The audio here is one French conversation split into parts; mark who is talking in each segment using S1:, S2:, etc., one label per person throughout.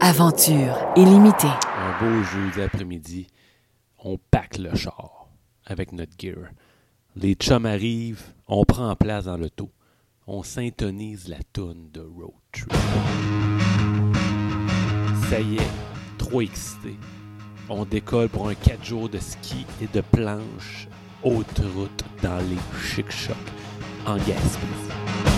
S1: Aventure illimitée.
S2: Un beau jeudi après-midi, on pack le char avec notre gear. Les chums arrivent, on prend place dans l'auto. On syntonise la toune de Road Trip. Ça y est, trop excité. On décolle pour un 4 jours de ski et de planche haute route dans les chic-chocs en Gaspésie.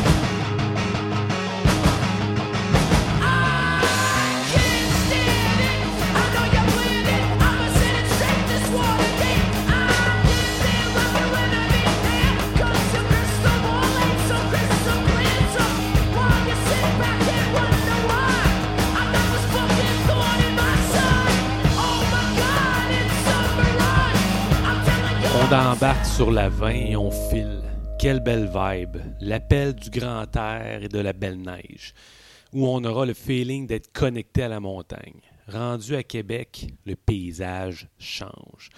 S2: On embarque sur la 20 et on file. Quelle belle vibe. L'appel du grand air et de la belle neige. Où on aura le feeling d'être connecté à la montagne. Rendu à Québec, le paysage change.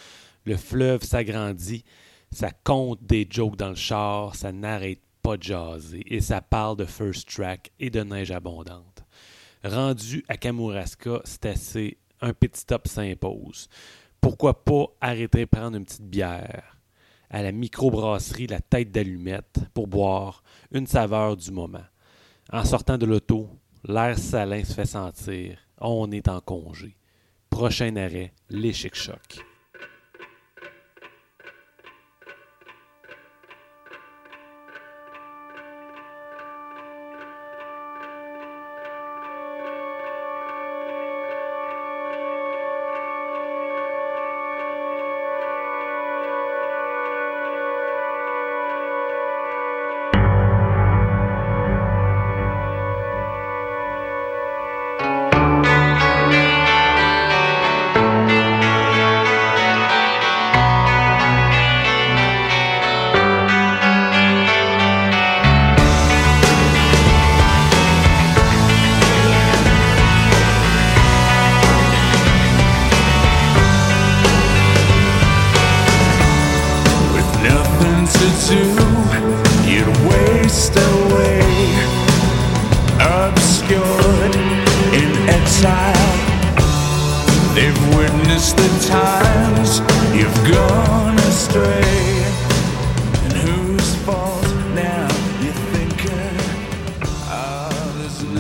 S2: Le fleuve s'agrandit, ça compte des jokes dans le char, ça n'arrête pas de jaser et ça parle de first track et de neige abondante. Rendu à Kamouraska, c'est assez. Un petit stop s'impose pourquoi pas arrêter prendre une petite bière à la microbrasserie La Tête d'Allumette pour boire une saveur du moment? En sortant de l'auto, l'air salin se fait sentir. On est en congé. Prochain arrêt, les chic-chocs.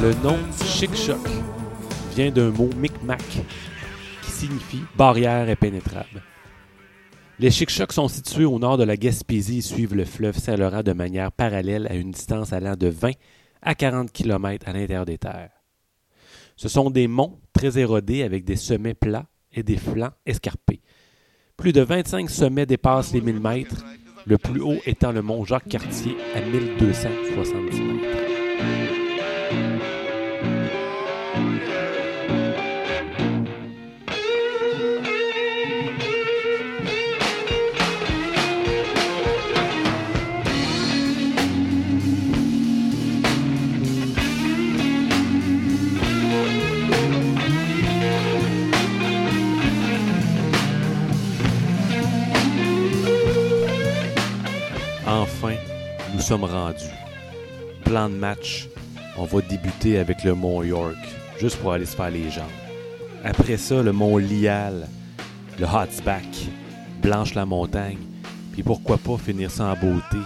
S2: Le nom Chic-Choc vient d'un mot Micmac qui signifie barrière impénétrable. Les Chic-Chocs sont situés au nord de la Gaspésie et suivent le fleuve Saint-Laurent de manière parallèle à une distance allant de 20 à 40 km à l'intérieur des terres. Ce sont des monts très érodés avec des sommets plats et des flancs escarpés. Plus de 25 sommets dépassent les 1000 mètres, le plus haut étant le mont Jacques-Cartier à 1270 mètres. Enfin, nous sommes rendus. Plan de match, on va débuter avec le mont York, juste pour aller se faire les jambes. Après ça, le mont Lial, le Hotsback, Blanche-la-Montagne, puis pourquoi pas finir ça en beauté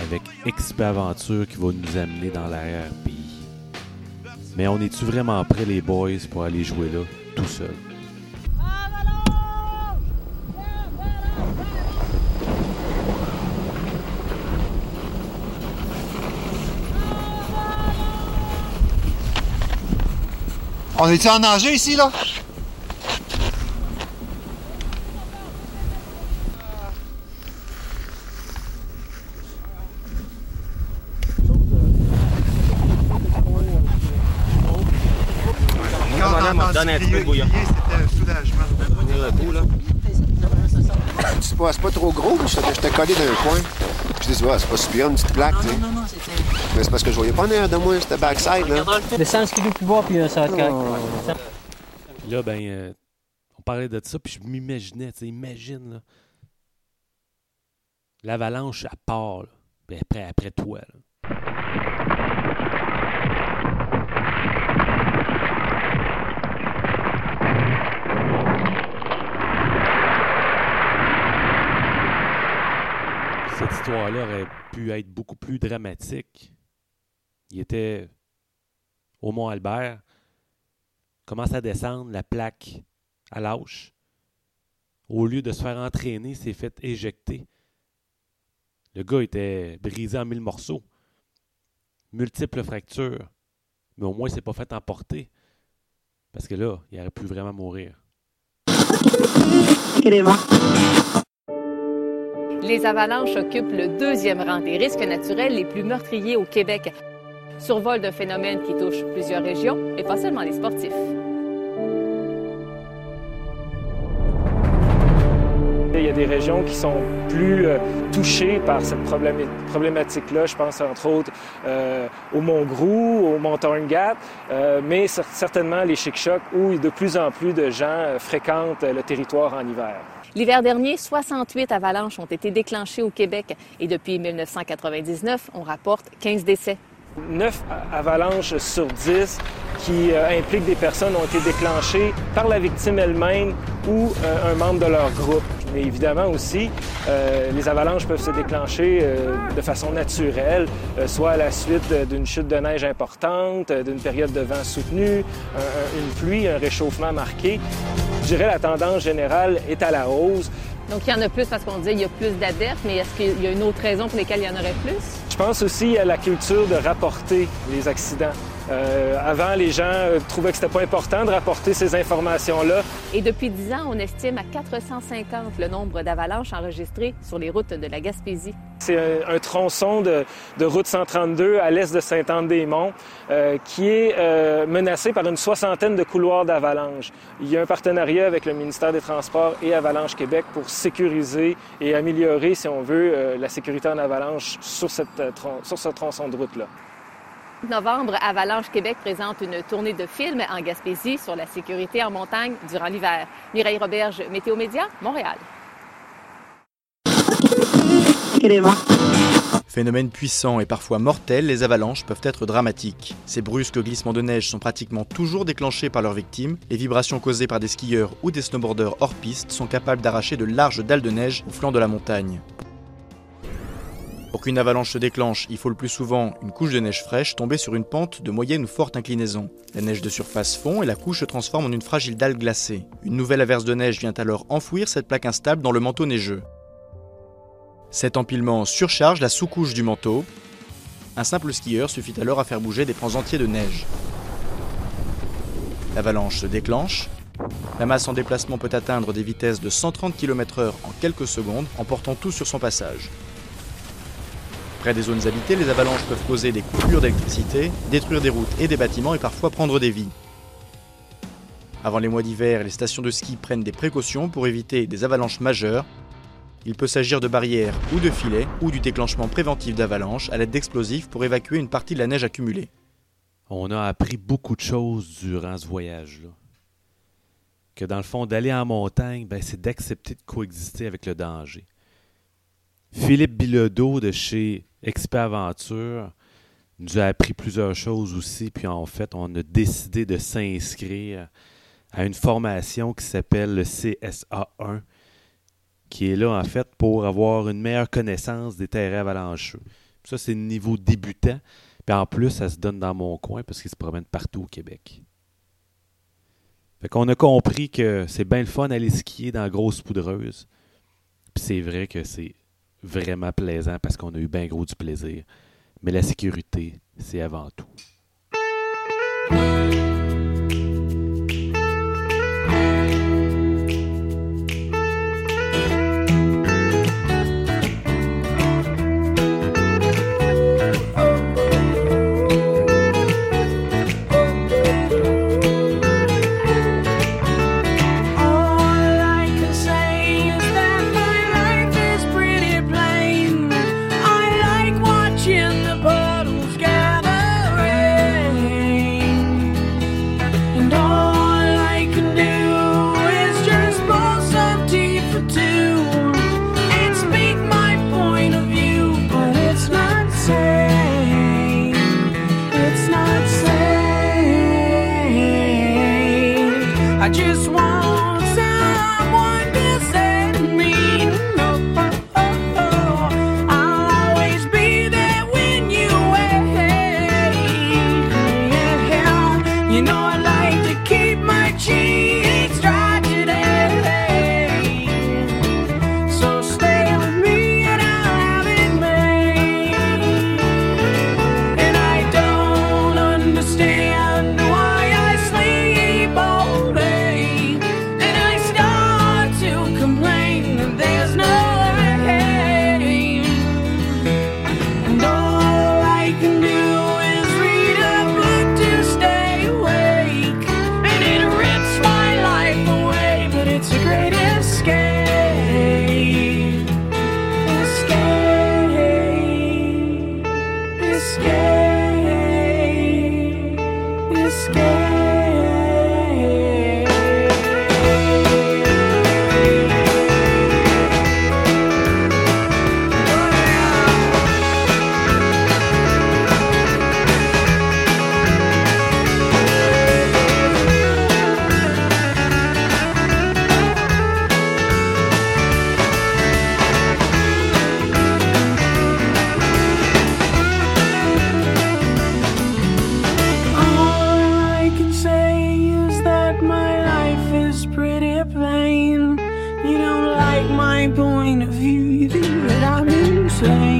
S2: avec Expé Aventure qui va nous amener dans l'arrière-pays. Mais on est-tu vraiment prêts, les boys, pour aller jouer là, tout seul?
S3: On est-tu en danger ici, là? Quand on a entendu
S4: donne un
S3: crier-
S4: peu de bouillon.
S3: crier, C'était un soulagement.
S5: C'est pas, pas trop gros, j'étais j'étais collé d'un coin. Je dis, ouais, c'est pas super, une petite plaque, tu sais.
S6: Non, non, c'était.
S5: Mais c'est parce que je voyais pas en arrière de moi, c'était backside, là.
S6: Descends ce qu'il veut plus voir, puis ça va être.
S2: Puis là, ben, euh, on parlait de ça, puis je m'imaginais, tu sais, imagine, là. L'avalanche, elle part, là. Puis après, après toi, là. Histoire-là aurait pu être beaucoup plus dramatique. Il était au Mont Albert, commence à descendre la plaque à l'âche. Au lieu de se faire entraîner, s'est fait éjecter. Le gars était brisé en mille morceaux. Multiples fractures. Mais au moins, il s'est pas fait emporter. Parce que là, il aurait pu vraiment mourir.
S4: Les avalanches occupent le deuxième rang des risques naturels les plus meurtriers au Québec. Survol d'un phénomène qui touche plusieurs régions et pas seulement les sportifs.
S7: Des régions qui sont plus euh, touchées par cette problématique-là. Je pense entre autres euh, au Mont-Grou, au Mont-Torngat, euh, mais cer- certainement les Chic-Chocs où de plus en plus de gens euh, fréquentent le territoire en hiver.
S4: L'hiver dernier, 68 avalanches ont été déclenchées au Québec et depuis 1999, on rapporte 15 décès.
S7: 9 avalanches sur 10 qui euh, impliquent des personnes ont été déclenchées par la victime elle-même ou euh, un membre de leur groupe. Mais évidemment aussi, euh, les avalanches peuvent se déclencher euh, de façon naturelle, euh, soit à la suite d'une chute de neige importante, d'une période de vent soutenu, un- un- une pluie, un réchauffement marqué. Je dirais la tendance générale est à la hausse.
S4: Donc il y en a plus parce qu'on dit qu'il y a plus d'adeptes, mais est-ce qu'il y a une autre raison pour laquelle il y en aurait plus?
S7: Je pense aussi à la culture de rapporter les accidents. Euh, avant, les gens euh, trouvaient que c'était pas important de rapporter ces informations-là.
S4: Et depuis 10 ans, on estime à 450 le nombre d'avalanches enregistrées sur les routes de la Gaspésie.
S7: C'est un, un tronçon de, de route 132 à l'est de Sainte-Anne-des-Monts euh, qui est euh, menacé par une soixantaine de couloirs d'avalanche. Il y a un partenariat avec le ministère des Transports et Avalanche Québec pour sécuriser et améliorer, si on veut, euh, la sécurité en avalanche sur, cette, euh, sur ce tronçon de route-là.
S4: Novembre, Avalanche Québec présente une tournée de films en Gaspésie sur la sécurité en montagne durant l'hiver. Mireille Roberge, Météo Média, Montréal.
S8: Phénomène puissant et parfois mortel, les avalanches peuvent être dramatiques. Ces brusques glissements de neige sont pratiquement toujours déclenchés par leurs victimes. Les vibrations causées par des skieurs ou des snowboarders hors piste sont capables d'arracher de larges dalles de neige au flanc de la montagne. Pour qu'une avalanche se déclenche, il faut le plus souvent une couche de neige fraîche tombée sur une pente de moyenne ou forte inclinaison. La neige de surface fond et la couche se transforme en une fragile dalle glacée. Une nouvelle averse de neige vient alors enfouir cette plaque instable dans le manteau neigeux. Cet empilement surcharge la sous-couche du manteau. Un simple skieur suffit alors à faire bouger des pans entiers de neige. L'avalanche se déclenche. La masse en déplacement peut atteindre des vitesses de 130 km/h en quelques secondes, emportant tout sur son passage. Des zones habitées, les avalanches peuvent causer des coupures d'électricité, détruire des routes et des bâtiments et parfois prendre des vies. Avant les mois d'hiver, les stations de ski prennent des précautions pour éviter des avalanches majeures. Il peut s'agir de barrières ou de filets ou du déclenchement préventif d'avalanches à l'aide d'explosifs pour évacuer une partie de la neige accumulée.
S2: On a appris beaucoup de choses durant ce voyage-là. Que dans le fond, d'aller en montagne, ben, c'est d'accepter de coexister avec le danger. Philippe Bilodeau de chez Expert Aventure nous a appris plusieurs choses aussi, puis en fait, on a décidé de s'inscrire à une formation qui s'appelle le CSA1, qui est là en fait pour avoir une meilleure connaissance des terrains avalancheux. Ça, c'est le niveau débutant. Puis en plus, ça se donne dans mon coin parce qu'il se promène partout au Québec. Fait qu'on a compris que c'est bien le fun d'aller skier dans la grosse poudreuse. Puis c'est vrai que c'est vraiment plaisant parce qu'on a eu bien gros du plaisir. Mais la sécurité, c'est avant tout.
S9: Just want say